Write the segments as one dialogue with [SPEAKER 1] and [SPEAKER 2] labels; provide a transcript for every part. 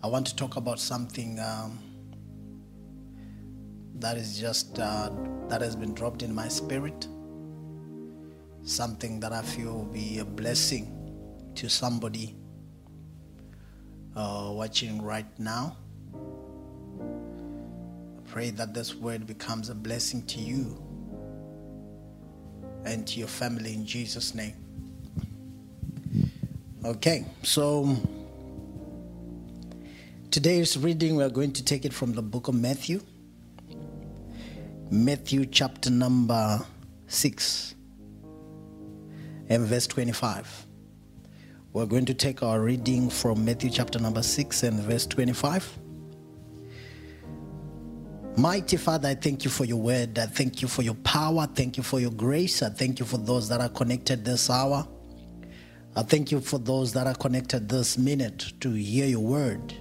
[SPEAKER 1] I want to talk about something um, that is just uh, that has been dropped in my spirit. Something that I feel will be a blessing to somebody uh, watching right now. I pray that this word becomes a blessing to you and to your family in Jesus' name. Okay, so today's reading, we're going to take it from the book of Matthew. Matthew chapter number 6 and verse 25. We're going to take our reading from Matthew chapter number 6 and verse 25. Mighty Father, I thank you for your word. I thank you for your power. Thank you for your grace. I thank you for those that are connected this hour. I thank you for those that are connected this minute to hear your word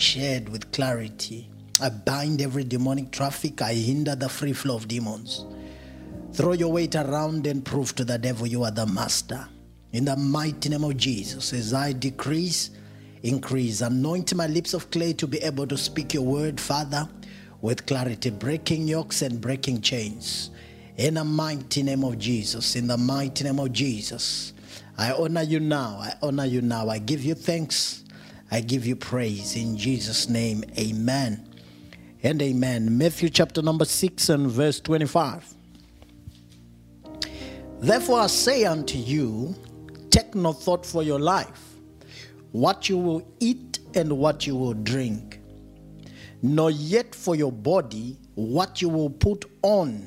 [SPEAKER 1] shared with clarity. I bind every demonic traffic. I hinder the free flow of demons. Throw your weight around and prove to the devil you are the master. In the mighty name of Jesus, as I decrease, increase. Anoint my lips of clay to be able to speak your word, Father, with clarity, breaking yokes and breaking chains. In the mighty name of Jesus, in the mighty name of Jesus, I honor you now. I honor you now. I give you thanks. I give you praise. In Jesus' name, amen and amen. Matthew chapter number 6 and verse 25. Therefore I say unto you, take no thought for your life, what you will eat and what you will drink, nor yet for your body what you will put on.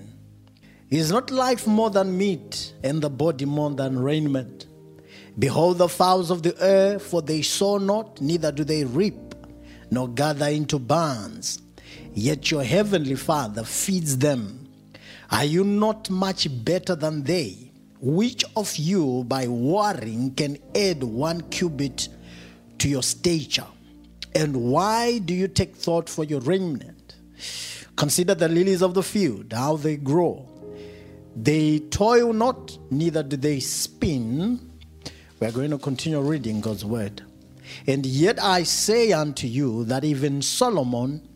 [SPEAKER 1] Is not life more than meat, and the body more than raiment? Behold the fowls of the air, for they sow not, neither do they reap, nor gather into barns, yet your heavenly Father feeds them. Are you not much better than they? Which of you, by worrying, can add one cubit to your stature? And why do you take thought for your raiment? Consider the lilies of the field, how they grow. They toil not, neither do they spin. We are going to continue reading God's word. And yet I say unto you that even Solomon,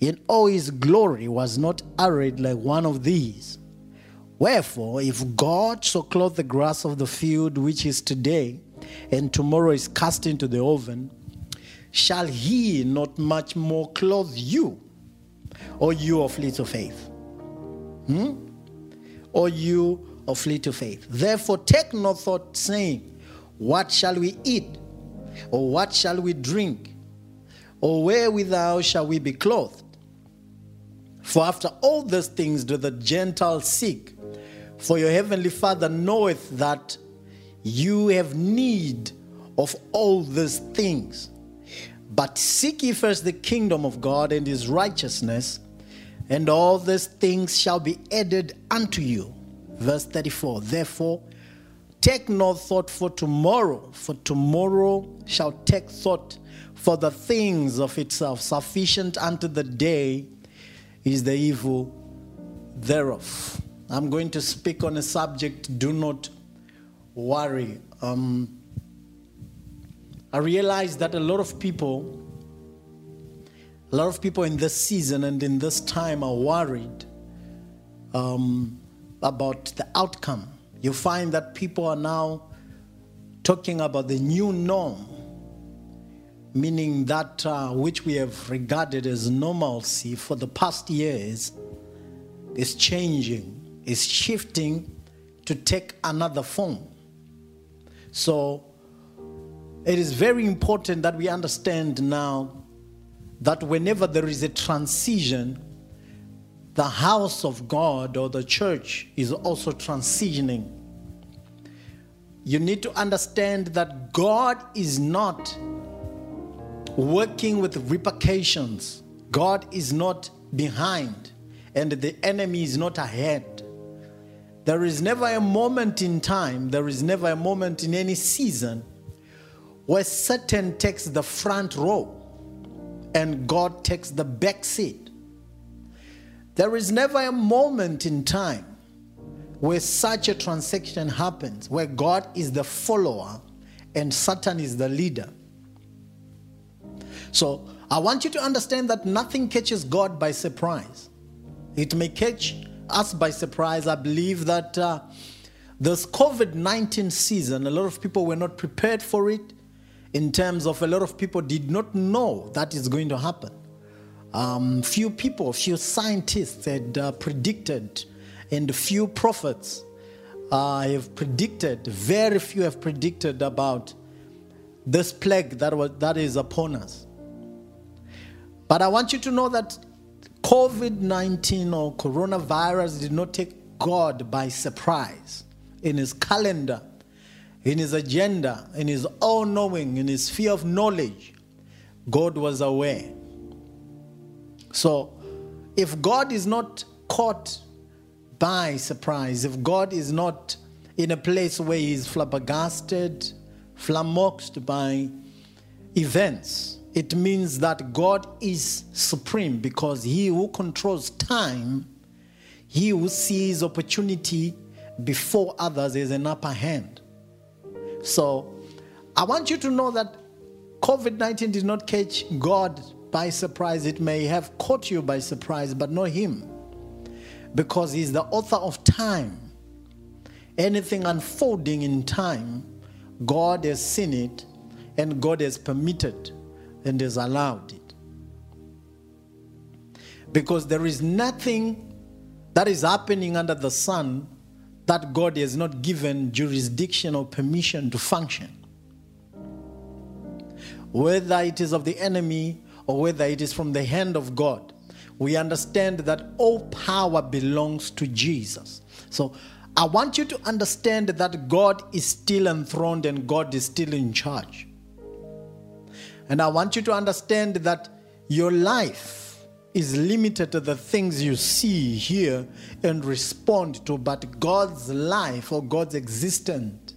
[SPEAKER 1] in all his glory, was not arrayed like one of these. Wherefore, if God so clothe the grass of the field, which is today, and tomorrow is cast into the oven, shall he not much more clothe you, O you of little faith? Hmm? Or you of little faith? Therefore, take no thought, saying, What shall we eat? Or what shall we drink? Or wherewithal shall we be clothed? For after all these things do the Gentiles seek. For your heavenly Father knoweth that you have need of all these things. But seek ye first the kingdom of God and his righteousness, and all these things shall be added unto you. Verse 34 Therefore, take no thought for tomorrow, for tomorrow shall take thought for the things of itself. Sufficient unto the day is the evil thereof. I'm going to speak on a subject do not worry. Um, I realize that a lot of people, a lot of people in this season and in this time are worried um, about the outcome. You find that people are now talking about the new norm, meaning that uh, which we have regarded as normalcy for the past years is changing, is shifting to take another form. So it is very important that we understand now that whenever there is a transition, the house of God or the church is also transitioning. You need to understand that God is not working with repercussions, God is not behind, and the enemy is not ahead. There is never a moment in time, there is never a moment in any season where Satan takes the front row and God takes the back seat. There is never a moment in time where such a transaction happens, where God is the follower and Satan is the leader. So I want you to understand that nothing catches God by surprise. It may catch us by surprise. I believe that uh, this COVID 19 season, a lot of people were not prepared for it in terms of a lot of people did not know that is going to happen. Um, few people, few scientists had uh, predicted, and few prophets uh, have predicted, very few have predicted about this plague that, was, that is upon us. But I want you to know that COVID 19 or coronavirus did not take God by surprise in his calendar, in his agenda, in his all knowing, in his sphere of knowledge. God was aware. So, if God is not caught by surprise, if God is not in a place where he's flabbergasted, flummoxed by events, it means that God is supreme because he who controls time, he who sees opportunity before others is an upper hand. So I want you to know that COVID 19 did not catch God by surprise. It may have caught you by surprise, but not Him. Because He's the author of time. Anything unfolding in time, God has seen it and God has permitted and has allowed it. Because there is nothing that is happening under the sun that God has not given jurisdiction or permission to function. Whether it is of the enemy or whether it is from the hand of God, we understand that all power belongs to Jesus. So I want you to understand that God is still enthroned and God is still in charge. And I want you to understand that your life is limited to the things you see, hear, and respond to, but God's life or God's existence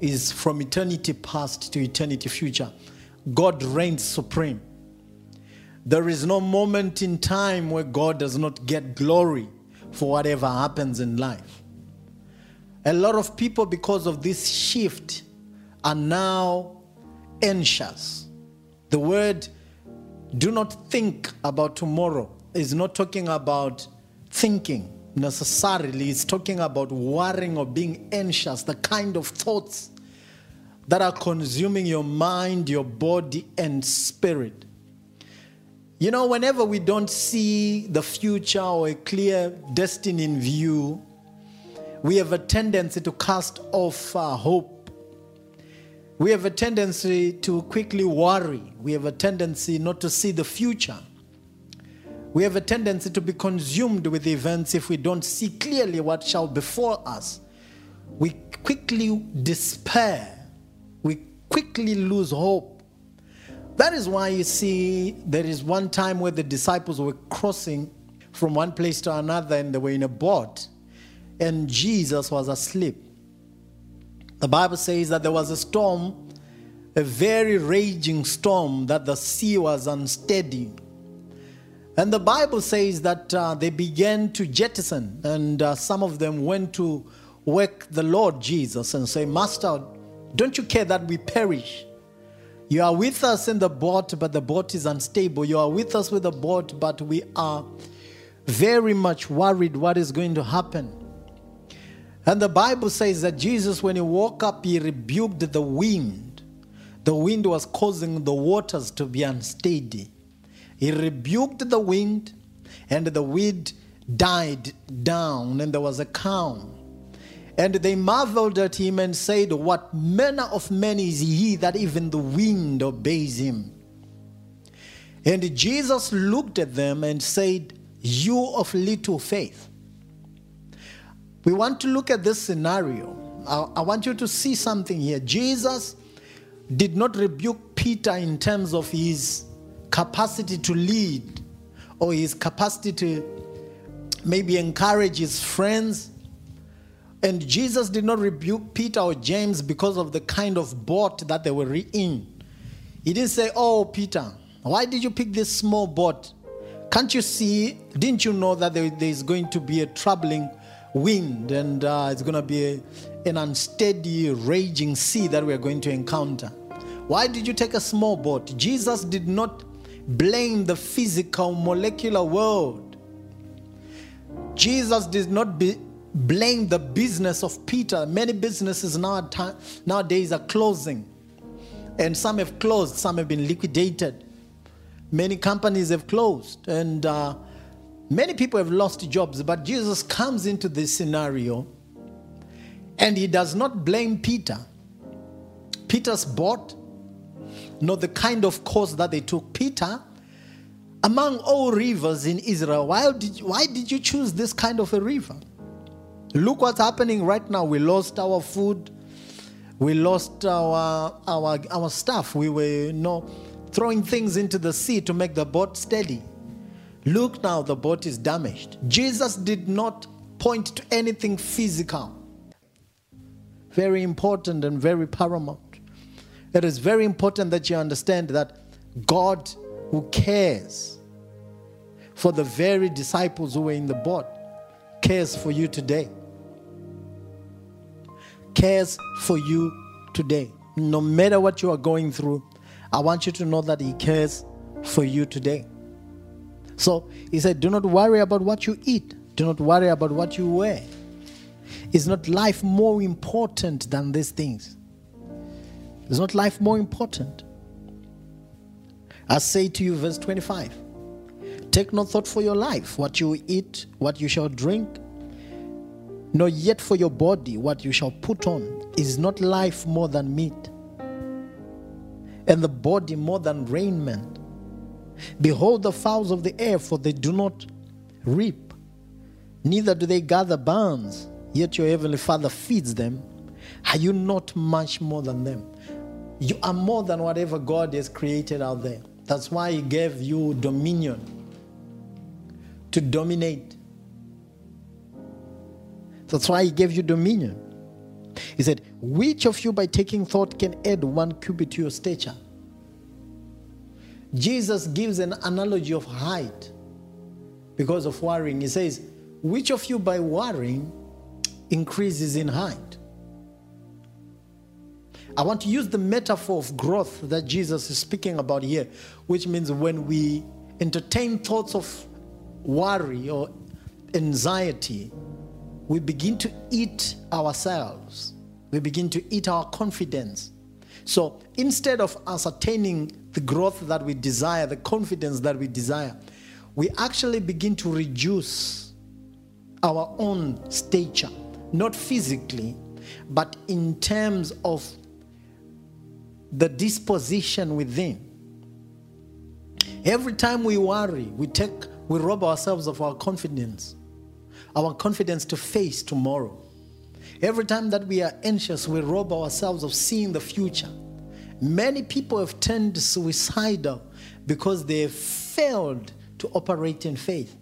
[SPEAKER 1] is from eternity past to eternity future. God reigns supreme. There is no moment in time where God does not get glory for whatever happens in life. A lot of people, because of this shift, are now anxious. The word do not think about tomorrow is not talking about thinking necessarily, it's talking about worrying or being anxious, the kind of thoughts that are consuming your mind, your body, and spirit. You know, whenever we don't see the future or a clear destiny in view, we have a tendency to cast off our hope we have a tendency to quickly worry. We have a tendency not to see the future. We have a tendency to be consumed with events if we don't see clearly what shall befall us. We quickly despair. We quickly lose hope. That is why you see there is one time where the disciples were crossing from one place to another and they were in a boat and Jesus was asleep. The Bible says that there was a storm, a very raging storm, that the sea was unsteady. And the Bible says that uh, they began to jettison, and uh, some of them went to wake the Lord Jesus and say, Master, don't you care that we perish? You are with us in the boat, but the boat is unstable. You are with us with the boat, but we are very much worried what is going to happen. And the Bible says that Jesus, when he woke up, he rebuked the wind. The wind was causing the waters to be unsteady. He rebuked the wind, and the wind died down, and there was a calm. And they marveled at him and said, What manner of man is he that even the wind obeys him? And Jesus looked at them and said, You of little faith. We want to look at this scenario. I, I want you to see something here. Jesus did not rebuke Peter in terms of his capacity to lead or his capacity to maybe encourage his friends. And Jesus did not rebuke Peter or James because of the kind of boat that they were in. He didn't say, Oh, Peter, why did you pick this small boat? Can't you see? Didn't you know that there is going to be a troubling wind, and uh, it's going to be a, an unsteady, raging sea that we're going to encounter. Why did you take a small boat? Jesus did not blame the physical molecular world. Jesus did not be, blame the business of Peter. Many businesses now, nowadays are closing, and some have closed, some have been liquidated. Many companies have closed, and uh, many people have lost jobs. But Jesus comes into this scenario, and he does not blame Peter. Peter's boat not the kind of course that they took. Peter, among all rivers in Israel, why did, why did you choose this kind of a river? Look what's happening right now. We lost our food. We lost our, our, our stuff. We were you know, throwing things into the sea to make the boat steady. Look now, the boat is damaged. Jesus did not point to anything physical. Very important and very paramount. It is very important that you understand that God, who cares for the very disciples who were in the boat, cares for you today. Cares for you today. No matter what you are going through, I want you to know that He cares for you today. So He said, Do not worry about what you eat, do not worry about what you wear. Is not life more important than these things? Is not life more important? I say to you, verse 25 Take no thought for your life, what you eat, what you shall drink, nor yet for your body, what you shall put on. Is not life more than meat, and the body more than raiment? Behold the fowls of the air, for they do not reap, neither do they gather barns, yet your heavenly Father feeds them. Are you not much more than them? You are more than whatever God has created out there. That's why He gave you dominion to dominate. That's why He gave you dominion. He said, Which of you by taking thought can add one cubit to your stature? Jesus gives an analogy of height because of worrying. He says, Which of you by worrying increases in height? I want to use the metaphor of growth that Jesus is speaking about here, which means when we entertain thoughts of worry or anxiety, we begin to eat ourselves. We begin to eat our confidence. So instead of ascertaining the growth that we desire, the confidence that we desire, we actually begin to reduce our own stature, not physically, but in terms of the disposition within. Every time we worry, we take we rob ourselves of our confidence, our confidence to face tomorrow. Every time that we are anxious, we rob ourselves of seeing the future. Many people have turned suicidal because they have failed to operate in faith.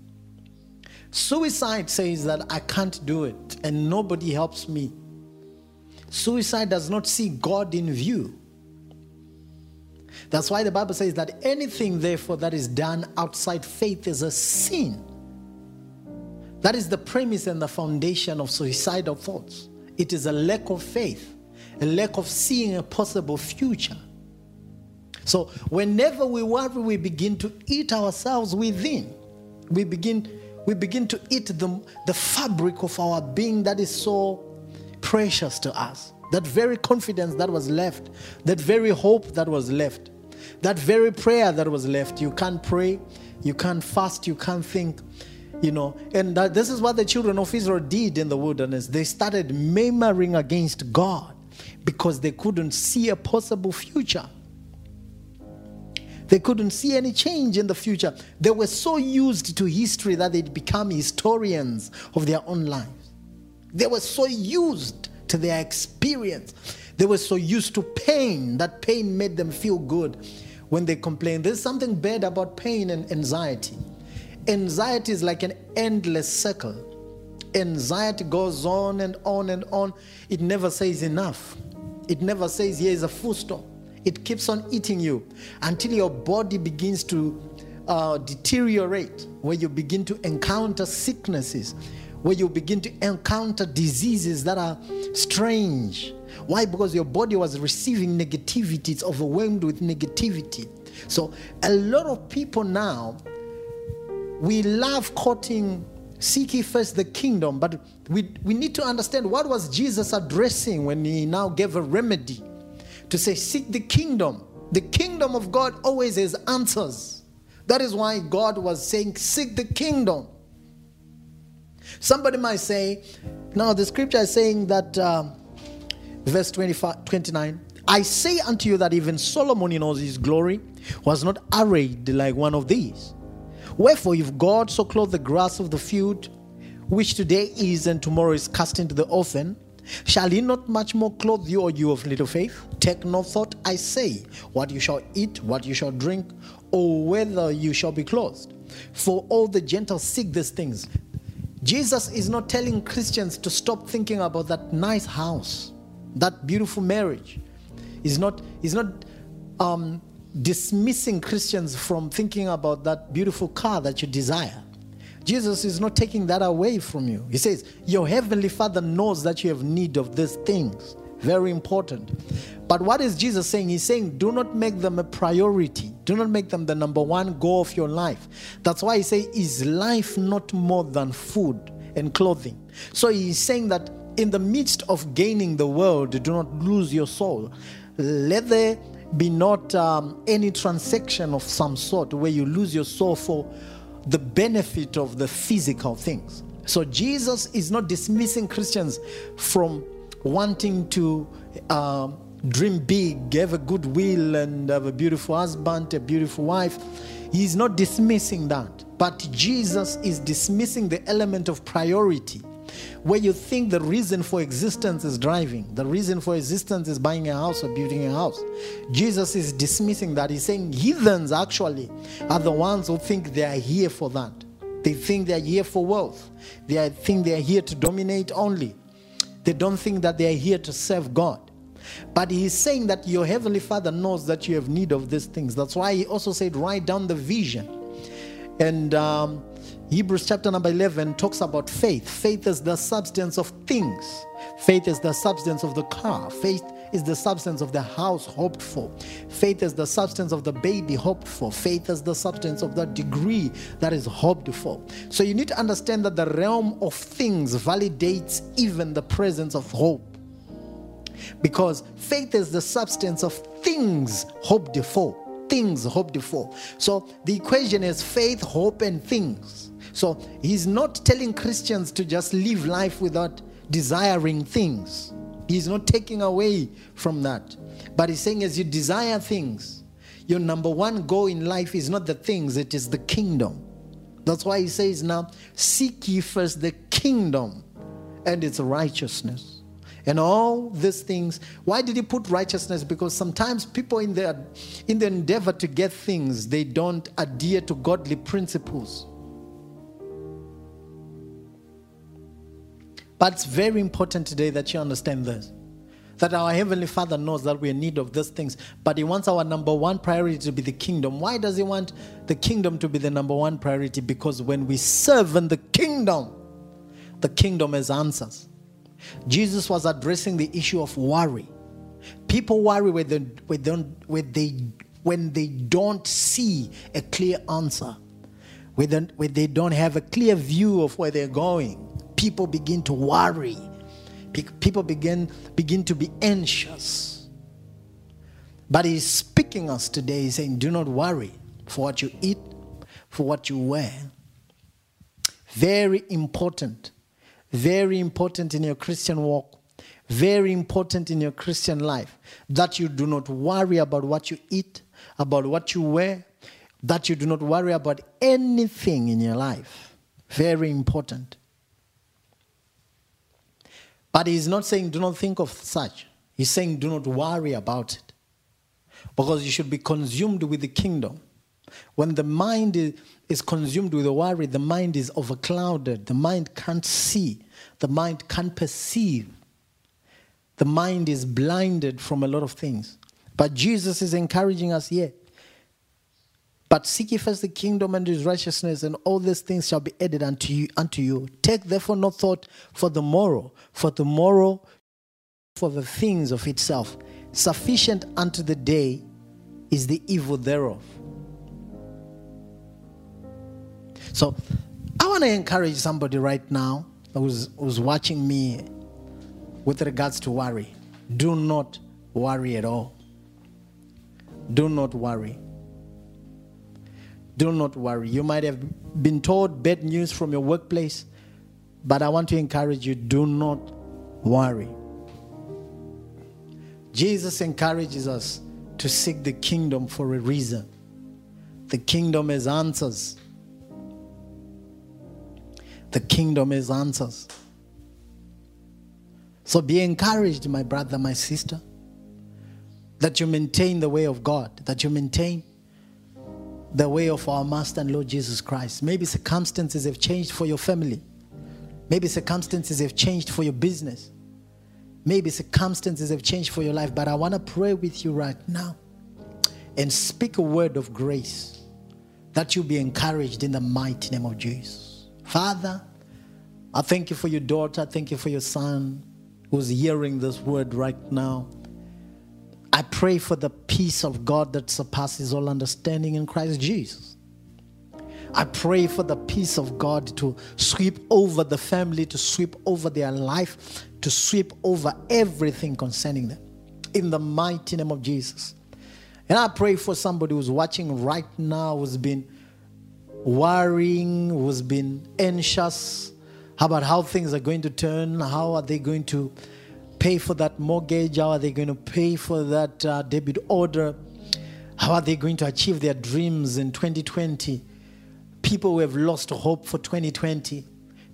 [SPEAKER 1] Suicide says that I can't do it and nobody helps me. Suicide does not see God in view. That's why the Bible says that anything, therefore, that is done outside faith is a sin. That is the premise and the foundation of suicidal thoughts. It is a lack of faith, a lack of seeing a possible future. So, whenever we worry, we begin to eat ourselves within. We begin, we begin to eat the, the fabric of our being that is so precious to us. That very confidence that was left, that very hope that was left, that very prayer that was left. You can't pray, you can't fast, you can't think, you know. And that, this is what the children of Israel did in the wilderness. They started murmuring against God because they couldn't see a possible future. They couldn't see any change in the future. They were so used to history that they'd become historians of their own lives. They were so used to their experience. They were so used to pain that pain made them feel good when they complained There's something bad about pain and anxiety. Anxiety is like an endless circle. Anxiety goes on and on and on. It never says enough. It never says, here is a full stop. It keeps on eating you until your body begins to uh, deteriorate, where you begin to encounter sicknesses, where you begin to encounter diseases that are strange, Why? Because your body was receiving negativity, it's overwhelmed with negativity. So, a lot of people now, we love quoting seek ye first the kingdom, but we, we need to understand what was Jesus addressing when he now gave a remedy to say, seek the kingdom. The kingdom of God always has answers. That is why God was saying, seek the kingdom. Somebody might say, now the scripture is saying that, uh, verse 25, 29, I say unto you that even Solomon in all his glory was not arrayed like one of these. Wherefore, if God so clothe the grass of the field, which today is and tomorrow is cast into the oven, shall he not much more clothe you, or you of little faith? Take no thought, I say, what you shall eat, what you shall drink, or whether you shall be clothed. For all the Gentiles seek these things. Jesus is not telling Christians to stop thinking about that nice house, that beautiful marriage. He's not, he's not um, dismissing Christians from thinking about that beautiful car that you desire. Jesus is not taking that away from you. He says, Your heavenly Father knows that you have need of these things. Very important. But what is Jesus saying? He's saying, Do not make them a priority. Do not make them the number one goal of your life. That's why he says, Is life not more than food and clothing? So he's saying that in the midst of gaining the world, do not lose your soul. Let there be not um, any transaction of some sort where you lose your soul for the benefit of the physical things. So Jesus is not dismissing Christians from wanting to uh, dream big, have a good will, and have a beautiful husband, a beautiful wife. He's not dismissing that. But Jesus is dismissing the element of priority where you think the reason for existence is driving, the reason for existence is buying a house or building a house. Jesus is dismissing that. He's saying heathens actually are the ones who think they are here for that. They think they are here for wealth. They think they are here to dominate only. They don't think that they are here to serve God. But he's saying that your heavenly Father knows that you have need of these things. That's why he also said, write down the vision. And um, Hebrews chapter number 11 talks about faith. Faith is the substance of things, faith is the substance of the car, faith is the substance of the house hoped for. Faith is the substance of the baby hoped for. Faith is the substance of the degree that is hoped for. So you need to understand that the realm of things validates even the presence of hope. Because faith is the substance of things hoped for. Things hoped for. So the equation is faith, hope, and things. So he's not telling Christians to just live life without desiring things. He's not taking away from that. But he's saying, as you desire things, your number one goal in life is not the things, it is the kingdom. That's why he says now, seek ye first the kingdom and its righteousness. And all these things. Why did he put righteousness? Because sometimes people in their in the endeavor to get things, they don't adhere to godly principles. But it's very important today that you understand this. That our Heavenly Father knows that we're in need of these things, but He wants our number one priority to be the kingdom. Why does He want the kingdom to be the number one priority? Because when we serve in the kingdom, the kingdom has answers. Jesus was addressing the issue of worry. People worry when they, when they, when they, when they don't see a clear answer, when they, when they don't have a clear view of where they're going people begin to worry. People begin, begin to be anxious. But he's speaking us today, he's saying, Do not worry for what you eat, for what you wear. Very important. Very important in your Christian walk. Very important in your Christian life that you do not worry about what you eat, about what you wear, that you do not worry about anything in your life. Very important. But he's not saying do not think of such. He's saying do not worry about it. Because you should be consumed with the kingdom. When the mind is consumed with the worry, the mind is overclouded. The mind can't see. The mind can't perceive. The mind is blinded from a lot of things. But Jesus is encouraging us here. But seek ye first the kingdom and his righteousness, and all these things shall be added unto you. Unto you. Take therefore no thought for the morrow, for tomorrow for the things of itself. Sufficient unto the day is the evil thereof. So I want to encourage somebody right now who's, who's watching me with regards to worry. Do not worry at all. Do not worry. Do not worry. You might have been told bad news from your workplace, but I want to encourage you do not worry. Jesus encourages us to seek the kingdom for a reason. The kingdom has answers. The kingdom has answers. So be encouraged, my brother, my sister, that you maintain the way of God, that you maintain the way of our Master and Lord Jesus Christ. Maybe circumstances have changed for your family. Maybe circumstances have changed for your business. Maybe circumstances have changed for your life, but I want to pray with you right now and speak a word of grace that you be encouraged in the mighty name of Jesus. Father, I thank you for your daughter. I thank you for your son who's hearing this word right now. I pray for the peace of God that surpasses all understanding in Christ Jesus. I pray for the peace of God to sweep over the family, to sweep over their life, to sweep over everything concerning them. In the mighty name of Jesus. And I pray for somebody who's watching right now, who's been worrying, who's been anxious about how things are going to turn, how are they going to pay for that mortgage? How are they going to pay for that uh, debit order? How are they going to achieve their dreams in 2020? People who have lost hope for 2020,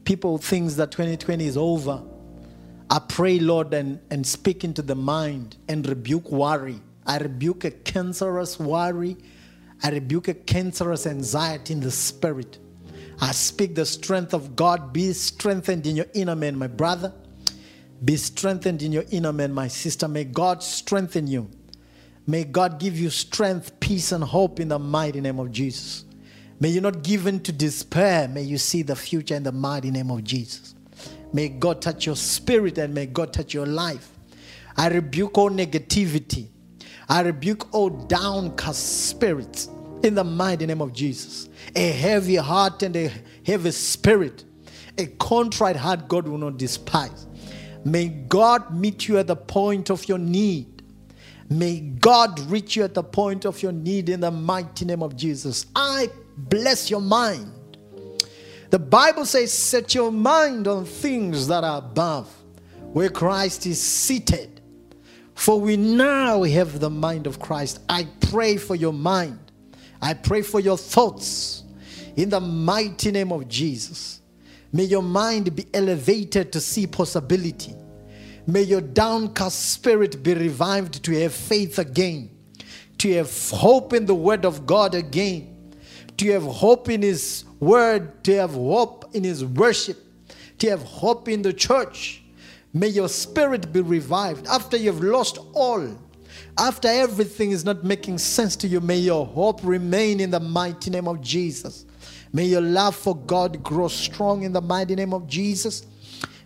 [SPEAKER 1] people who think that 2020 is over. I pray, Lord, and, and speak into the mind and rebuke worry. I rebuke a cancerous worry. I rebuke a cancerous anxiety in the spirit. I speak the strength of God. Be strengthened in your inner man, my brother. Be strengthened in your inner man, my sister. May God strengthen you. May God give you strength, peace, and hope in the mighty name of Jesus. May you not give in to despair. May you see the future in the mighty name of Jesus. May God touch your spirit and may God touch your life. I rebuke all negativity. I rebuke all downcast spirits in the mighty name of Jesus. A heavy heart and a heavy spirit, a contrite heart, God will not despise. May God meet you at the point of your need. May God reach you at the point of your need in the mighty name of Jesus. I bless your mind. The Bible says, Set your mind on things that are above, where Christ is seated. For we now have the mind of Christ. I pray for your mind. I pray for your thoughts in the mighty name of Jesus. May your mind be elevated to see possibility. May your downcast spirit be revived to have faith again, to have hope in the word of God again, to have hope in His word, to have hope in His worship, to have hope in the church. May your spirit be revived after you've lost all. After everything is not making sense to you, may your hope remain in the mighty name of Jesus. May your love for God grow strong in the mighty name of Jesus.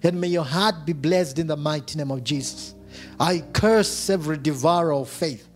[SPEAKER 1] And may your heart be blessed in the mighty name of Jesus. I curse every devourer of faith.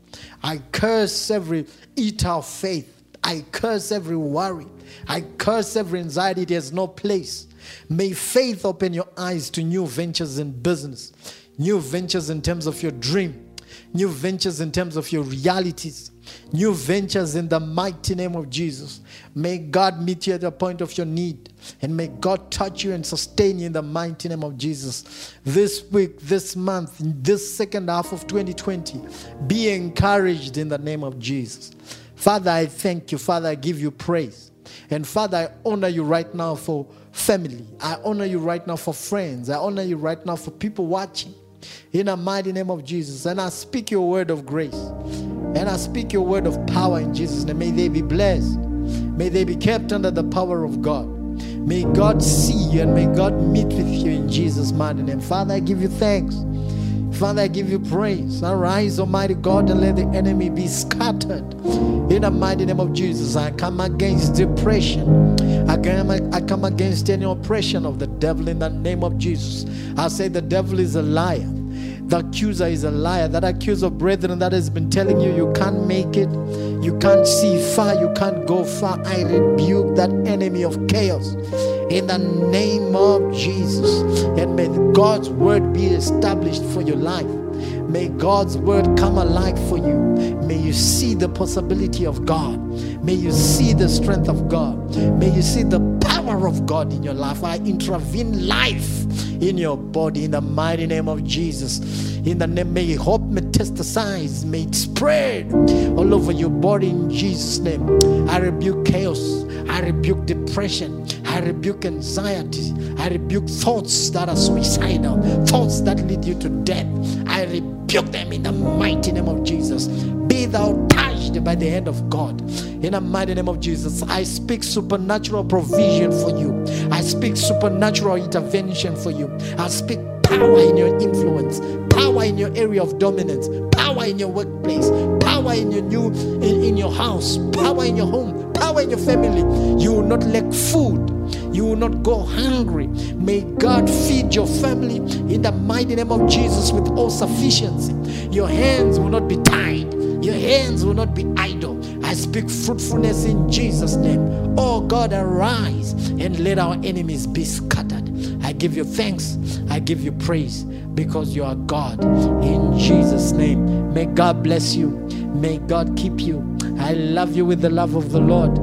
[SPEAKER 1] I curse every eater of faith. I curse every worry. I curse every anxiety. It has no place. May faith open your eyes to new ventures in business, new ventures in terms of your dream, new ventures in terms of your realities new ventures in the mighty name of Jesus. May God meet you at the point of your need and may God touch you and sustain you in the mighty name of Jesus. This week, this month, this second half of 2020, be encouraged in the name of Jesus. Father, I thank you. Father, I give you praise. And Father, I honor you right now for family. I honor you right now for friends. I honor you right now for people watching. In the mighty name of Jesus. And I speak your word of grace. And I speak your word of power in Jesus' name. May they be blessed. May they be kept under the power of God. May God see you and may God meet with you in Jesus' mighty name. Father, I give you thanks. Father, I give you praise. Arise, Almighty God, and let the enemy be scattered. In the mighty name of Jesus, I come against depression. I come, I come against any oppression of the devil in the name of Jesus. I say the devil is a liar. The accuser is a liar. That accuser brethren that has been telling you you can't make it, you can't see far, you can't go far. I rebuke that enemy of chaos in the name of Jesus. And may God's word be established for your life. May God's word come alive for you. May you see the possibility of God. May you see the strength of God. May you see the power of God in your life. I intervene life in your body in the mighty name of Jesus. In the name, may hope metastasize, may it spread all over your body in Jesus' name. I rebuke chaos. I rebuke depression. I rebuke anxiety. I rebuke thoughts that are suicidal, thoughts that lead you to death. I rebuke them in the mighty name of Jesus. Be thou touched by the hand of God. In the mighty name of Jesus, I speak supernatural provision for you. I speak supernatural intervention for you. I speak power in your influence, power in your area of dominance, power in your workplace, power in your new in, in your house, power in your home, power in your family. You will not lack food. You will not go hungry. May God feed your family in the mighty name of Jesus with all sufficiency. Your hands will not be tied. Your hands will not be idle. I speak fruitfulness in Jesus' name. Oh God, arise and let our enemies be scattered. I give you thanks. I give you praise because you are God. In Jesus' name, may God bless you. May God keep you. I love you with the love of the Lord.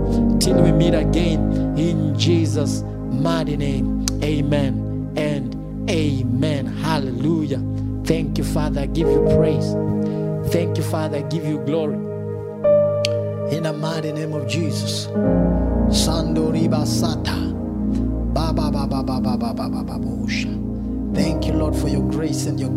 [SPEAKER 1] Till we meet again in Jesus' mighty name. Amen and amen. Hallelujah. Thank you, Father. I give you praise. Thank you, Father. I give you glory. In the mighty name of Jesus. Sandoriba Sata. Baba Baba Baba Baba Baba Baba Thank you, Lord, for your grace and your glory.